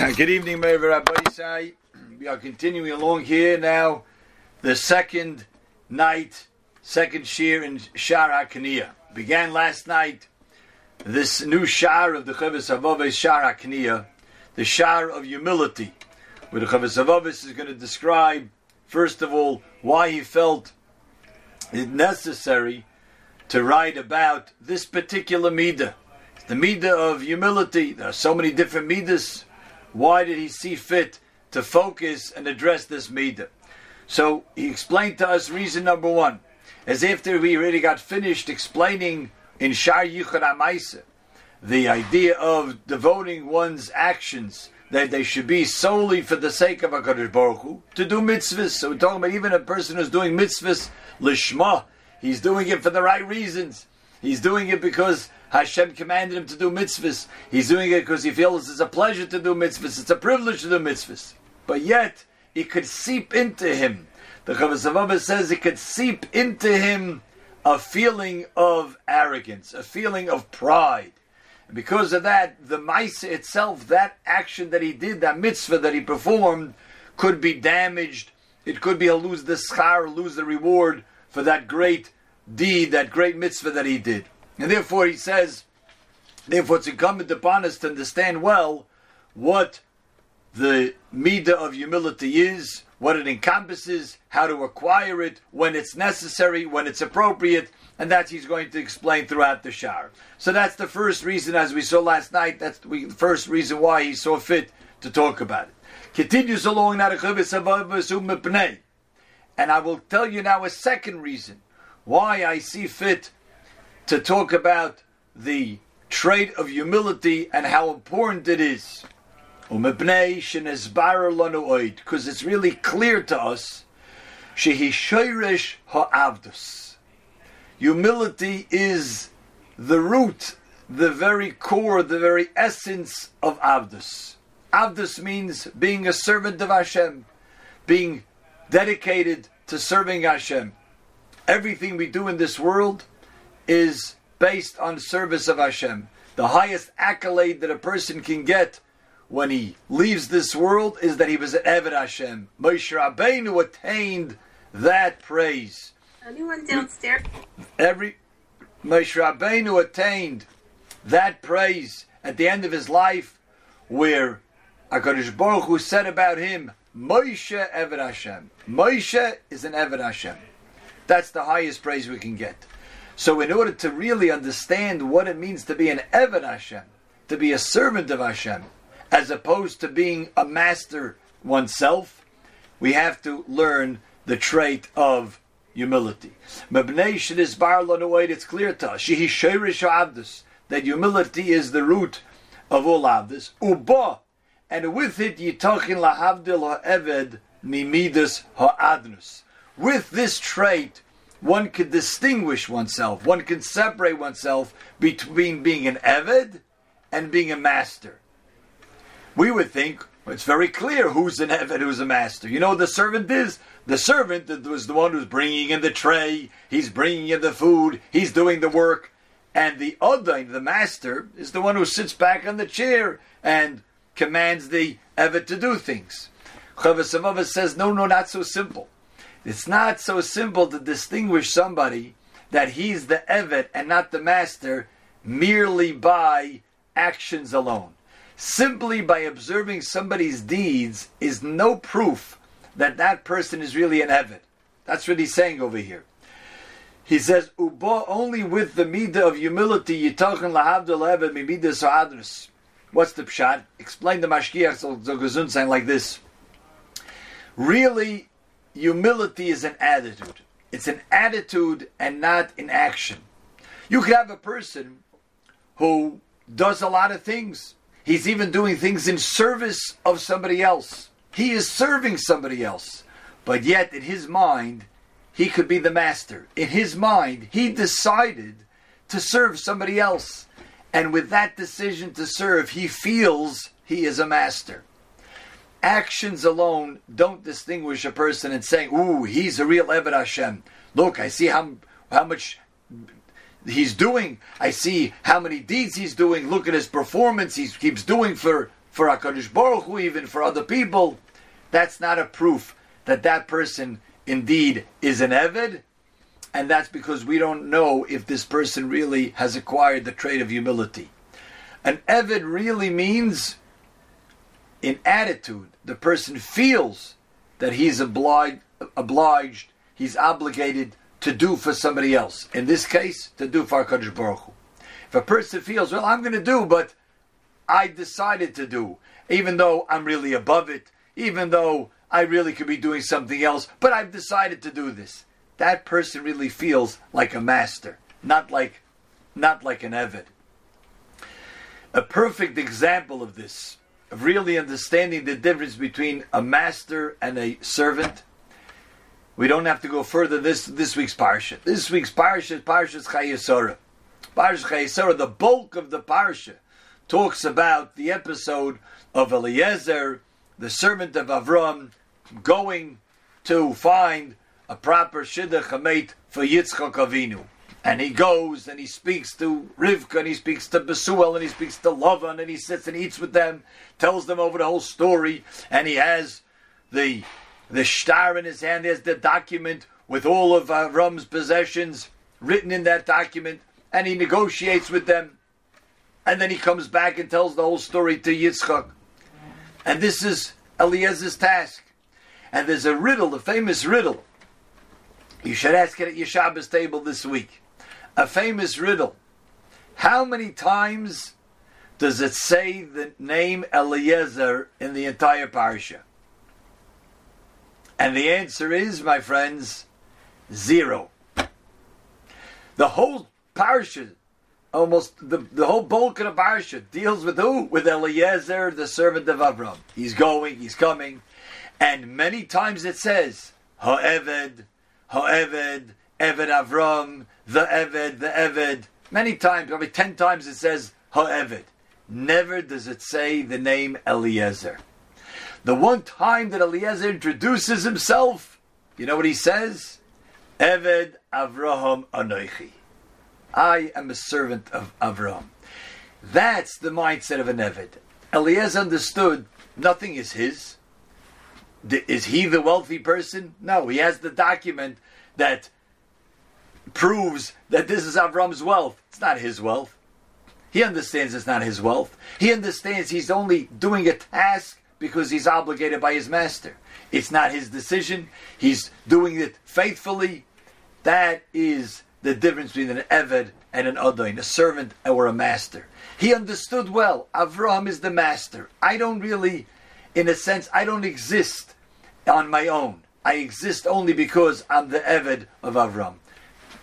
Good evening, Meir Rabbi We are continuing along here now, the second night, second shiur in Shar HaKniyah. Began last night this new Shar of the Chavis Havavis Shar the Shar of humility, where the Chavis Havavis is going to describe, first of all, why he felt it necessary to write about this particular midah. The midah of humility. There are so many different midas why did he see fit to focus and address this midah? So he explained to us reason number one, as after we already got finished explaining in Shar Yichud Amaisa the idea of devoting one's actions that they should be solely for the sake of Hakadosh Baruch Hu, to do mitzvahs. So we're talking about even a person who's doing mitzvahs lishma, he's doing it for the right reasons. He's doing it because Hashem commanded him to do mitzvahs. He's doing it because he feels it's a pleasure to do mitzvahs. It's a privilege to do mitzvahs. But yet, it could seep into him. The Chavasavama says it could seep into him a feeling of arrogance, a feeling of pride. And because of that, the mice itself, that action that he did, that mitzvah that he performed, could be damaged. It could be he'll lose the schar, lose the reward for that great deed, that great mitzvah that he did. And therefore, he says, therefore, it's incumbent upon us to understand well what the midah of humility is, what it encompasses, how to acquire it, when it's necessary, when it's appropriate, and that he's going to explain throughout the shar. So that's the first reason, as we saw last night, that's the first reason why he saw fit to talk about it. Continues along and I will tell you now a second reason why I see fit to talk about the trait of humility and how important it is. Because it's really clear to us Humility is the root, the very core, the very essence of Avdus. Avdus means being a servant of Hashem, being dedicated to serving Hashem. Everything we do in this world is based on service of Hashem. The highest accolade that a person can get when he leaves this world is that he was an Eved Hashem. Moshe Rabbeinu attained that praise. Anyone downstairs? Every Moshe Rabbeinu attained that praise at the end of his life, where Hakadosh Baruch Hu said about him, Moshe Eved Hashem. Moshe is an Eved Hashem. That's the highest praise we can get. So, in order to really understand what it means to be an Eved Hashem, to be a servant of Hashem, as opposed to being a master oneself, we have to learn the trait of humility. It's clear to us that humility is the root of all avdus. Uba, and with it yitachin lahavdil ha'eved mimidas ha'adnus. With this trait, one could distinguish oneself, one can separate oneself between being an Eved and being a master. We would think it's very clear who's an Eved, who's a master. You know the servant is? The servant was the one who's bringing in the tray, he's bringing in the food, he's doing the work. And the other, the master, is the one who sits back on the chair and commands the Eved to do things. Chavasavava says, no, no, not so simple. It's not so simple to distinguish somebody that he's the Evet and not the master merely by actions alone. Simply by observing somebody's deeds is no proof that that person is really an Evet. That's what he's saying over here. He says, Uba only with the midah of humility, yitachin lahavdil evet mimidah sa'adrus. What's the pshat? Explain the mashgiach so saying like this. Really, humility is an attitude. It's an attitude and not an action. You could have a person who does a lot of things. He's even doing things in service of somebody else. He is serving somebody else. But yet, in his mind, he could be the master. In his mind, he decided to serve somebody else. And with that decision to serve, he feels he is a master actions alone don't distinguish a person and saying, "Ooh, he's a real Eved Hashem." Look, I see how how much he's doing. I see how many deeds he's doing. Look at his performance. He keeps doing for for HaKadosh Baruch Hu, even for other people, that's not a proof that that person indeed is an Eved, and that's because we don't know if this person really has acquired the trait of humility. An Eved really means, in attitude, the person feels that he's obliged, obliged, he's obligated to do for somebody else. In this case, to do for HaKadosh Baruch Hu. If a person feels, well, I'm going to do, but I decided to do, even though I'm really above it, even though I really could be doing something else, but I've decided to do this. That person really feels like a master, not like, not like an Eved. A perfect example of this, really understanding the difference between a master and a servant. We don't have to go further this this week's parsha. This week's parsha is Parshas Chayei Sarah. Parshas Chayei Sarah, the bulk of the parsha, talks about the episode of Eliezer, the servant of Avram, going to find a proper shidduch for Yitzchak Avinu. And he goes and he speaks to Rivka and he speaks to Besuel and he speaks to Lavan and he sits and eats with them, tells them over the whole story, and he has the the shtar in his hand, he has the document with all of uh, Avram's possessions written in that document, and he negotiates with them. And then he comes back and tells the whole story to Yitzchak. And this is Eliezer's task. And there's a riddle, a famous riddle. You should ask it at your Shabbos table this week. A famous riddle. How many times does it say the name Eliezer in the entire parsha? And the answer is, my friends, zero. The whole parsha almost the, the whole bulk of the parsha deals with who? With Eliezer, the servant of Avram. He's going, he's coming, and many times it says Ha'eved, Ha'eved, Eved Avram, the Eved, the Eved. Many times, probably ten times it says Ha'eved. Never does it say the name Eliezer. The one time that Eliezer introduces himself, you know what he says? Eved Avraham Anoichi. I am a servant of Avram. That's the mindset of an Eved. Eliezer understood nothing is his. Is he the wealthy person? No, he has the document that proves that this is Avram's wealth. It's not his wealth. He understands it's not his wealth. He understands he's only doing a task because he's obligated by his master. It's not his decision. He's doing it faithfully. That is the difference between an Eved and an Adain, a servant or a master. He understood well, Avram is the master. I don't really, in a sense, I don't exist on my own. I exist only because I'm the Eved of Avram.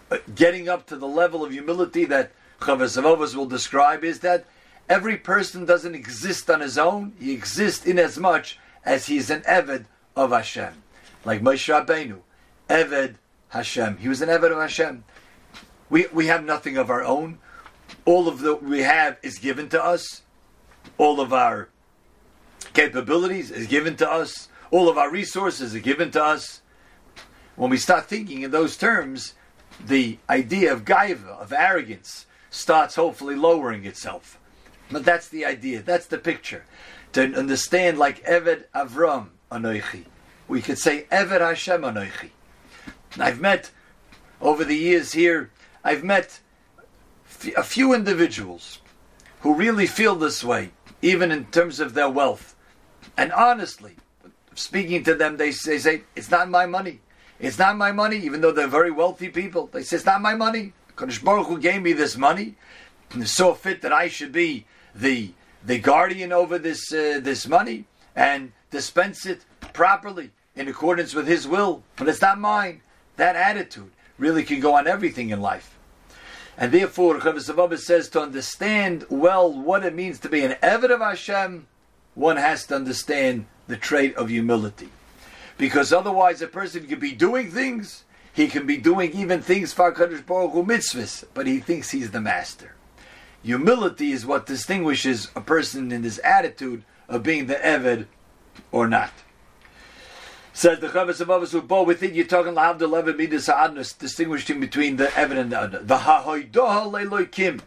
Uh, getting up to the level of humility that Chavasavovas will describe is that every person doesn't exist on his own. He exists in as much as he's an Eved of Hashem. Like Moshe Rabbeinu, Eved Hashem. He was an Eved of Hashem. We, we have nothing of our own. All of the we have is given to us. All of our capabilities is given to us. All of our resources are given to us. When we start thinking in those terms, the idea of gaiva, of arrogance, starts hopefully lowering itself. But that's the idea. That's the picture. To understand, like Eved Avram Anoichi, we could say Eved Hashem Anoichi. I've met over the years here I've met a few individuals who really feel this way, even in terms of their wealth. And honestly, speaking to them, they say, It's not my money. It's not my money, even though they're very wealthy people. They say, It's not my money. Kodesh Baruch Hu gave me this money and saw fit that I should be the, the guardian over this, uh, this money and dispense it properly in accordance with His will. But it's not mine. That attitude really can go on everything in life. And therefore, Chavasavabas says to understand well what it means to be an Eved of Hashem, one has to understand the trait of humility. Because otherwise, a person can be doing things, he can be doing even things for Kadosh Baruch Hu mitzvahs, but he thinks he's the master. Humility is what distinguishes a person in his attitude of being the Eved or not. Says the Chavis of Avos Bo within you're talking Lahav the Levin Midas Ha'adnus, distinguishing between the Evan and the Adna. The Ha'hoidoha Leiloikim.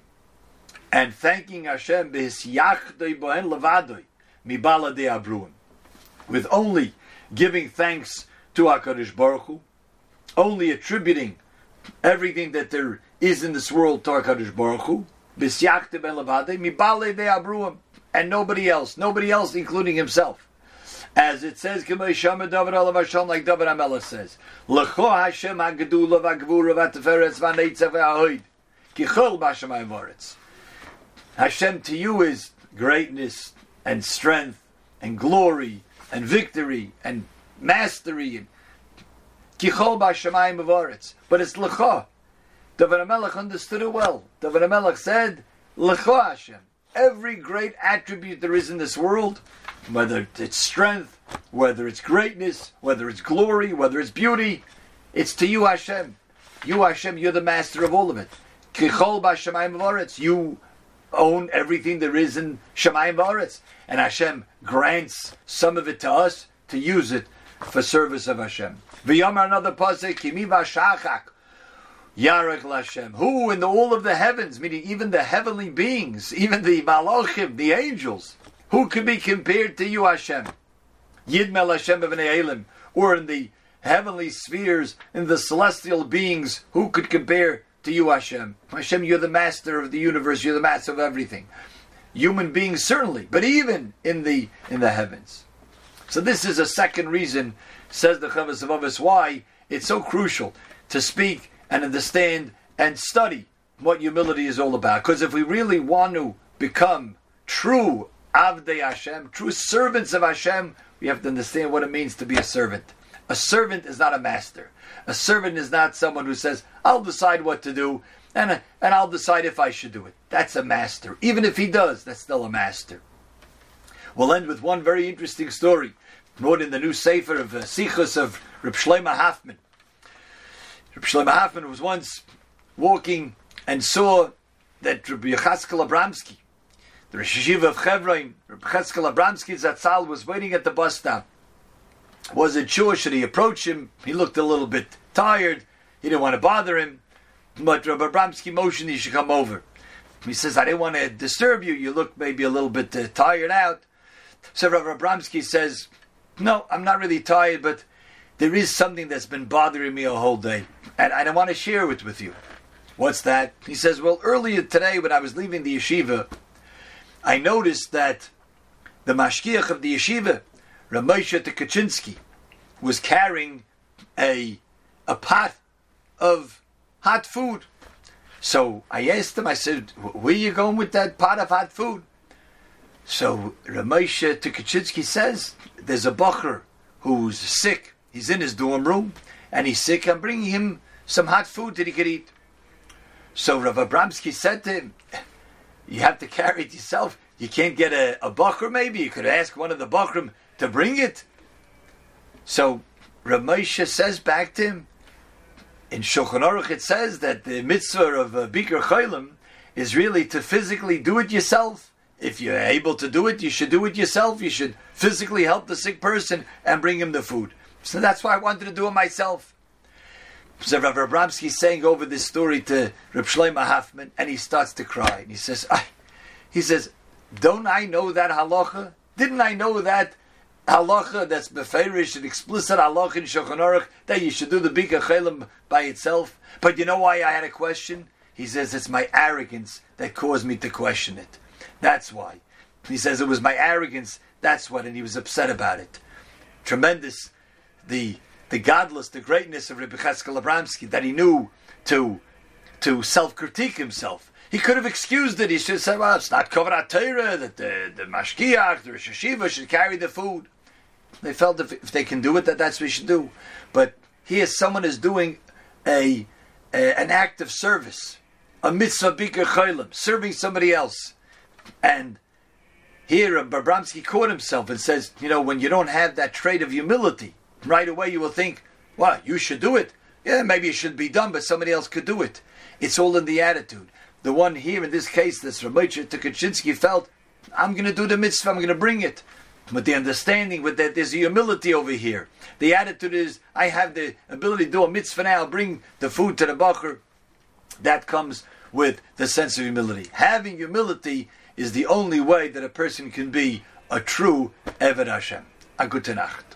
And thanking Hashem B'his Yachdoi Bohen Levadoi. Mibala de abruim. With only giving thanks to HaKadosh Baruch Hu, only attributing everything that there is in this world to HaKadosh Baruch Hu, bisyakte ben levade, mibale de abruim, and nobody else, nobody else including himself. As it says, like David Hamelech says. Hashem to you is greatness and strength and glory and victory and mastery and kichol b'ashamayim v'aretz. But it's l'cho. David Hamelech understood it well. David Hamelech said, L'cho Hashem. Every great attribute there is in this world, whether it's strength, whether it's greatness, whether it's glory, whether it's beauty, it's to you, Hashem. You, Hashem, you're the master of all of it. You own everything there is in Shemayim Varetz. And Hashem grants some of it to us to use it for service of Hashem. V'yamar another pasuk, Kimi v'shachak, Yarek Lashem. Who in the, all of the heavens, meaning even the heavenly beings, even the malachim, the angels, who can be compared to you, Hashem? Yidmel Hashem Elim, or in the heavenly spheres, in the celestial beings, who could compare to you, Hashem? Hashem, you're the master of the universe, you're the master of everything. Human beings certainly, but even in the in the heavens. So this is a second reason, says the Chavos of us, why it's so crucial to speak and understand and study what humility is all about. Because if we really want to become true Avdei Hashem, true servants of Hashem, we have to understand what it means to be a servant. A servant is not a master. A servant is not someone who says, I'll decide what to do and, and I'll decide if I should do it. That's a master. Even if he does, that's still a master. We'll end with one very interesting story brought in the new Sefer of uh, Sichos of Reb Shlomo Hoffman. Reb Shlomo Hoffman was once walking and saw that Reb Yechezkel Abramsky, the Rosh of Chevron, Reb Cheskel Abramsky Zatzal was waiting at the bus stop. Was it Jewish? Should he approach him? He looked a little bit tired. He didn't want to bother him. But Rabbi Abramsky motioned he should come over. He says, I didn't want to disturb you. You look maybe a little bit uh, tired out. So Rabbi Abramsky says, No, I'm not really tired, but there is something that's been bothering me a whole day. And I don't want to share it with you. What's that? He says, Well, earlier today when I was leaving the yeshiva, I noticed that the mashgiach of the yeshiva, Ramosha Tukachinsky, was carrying a, a pot of hot food. So I asked him, I said, where are you going with that pot of hot food? So Ramosha Tukachinsky says, there's a bacher who's sick. He's in his dorm room, and he's sick. I'm bringing him some hot food that he could eat. So Rav Abramsky said to him, you have to carry it yourself. You can't get a, a maybe? You could ask one of the bakrim to bring it. So Ramesha says back to him, in Shulchan Aruch it says that the mitzvah of uh, a Bikur Chaylim is really to physically do it yourself. If you're able to do it, you should do it yourself. You should physically help the sick person and bring him the food. So that's why I wanted to do it myself. So Rav Abramsky saying over this story to Reb Shlomo Hoffman, and he starts to cry. And he says, I, he says, don't I know that halacha? Didn't I know that halacha that's beferish and explicit halacha in Shulchan Aruch that you should do the Bika Chelim by itself? But you know why I had a question? He says it's my arrogance that caused me to question it. That's why. He says it was my arrogance. That's what, and he was upset about it. Tremendous. The the godless, the greatness of Rabbi Cheskel Abramsky, that he knew to to self critique himself. He could have excused it. He should have said, well, it's not Kovarat Torah, that the, the Mashgiach, the Rosh Yeshiva should carry the food. They felt if, if they can do it, that that's what we should do. But here someone is doing a, a an act of service, a mitzvah bikar chaylim, serving somebody else. And here uh, Babramsky caught himself and says, you know, when you don't have that trait of humility, right away you will think, well, you should do it. Yeah, maybe it should be done, but somebody else could do it. It's all in the attitude. The one here in this case, this Ramocha Tukachinsky felt, I'm going to do the mitzvah, I'm going to bring it. But the understanding with that, there's a humility over here. The attitude is, I have the ability to do a mitzvah now, bring the food to the bacher. That comes with the sense of humility. Having humility is the only way that a person can be a true Eved Hashem. A gute Nacht.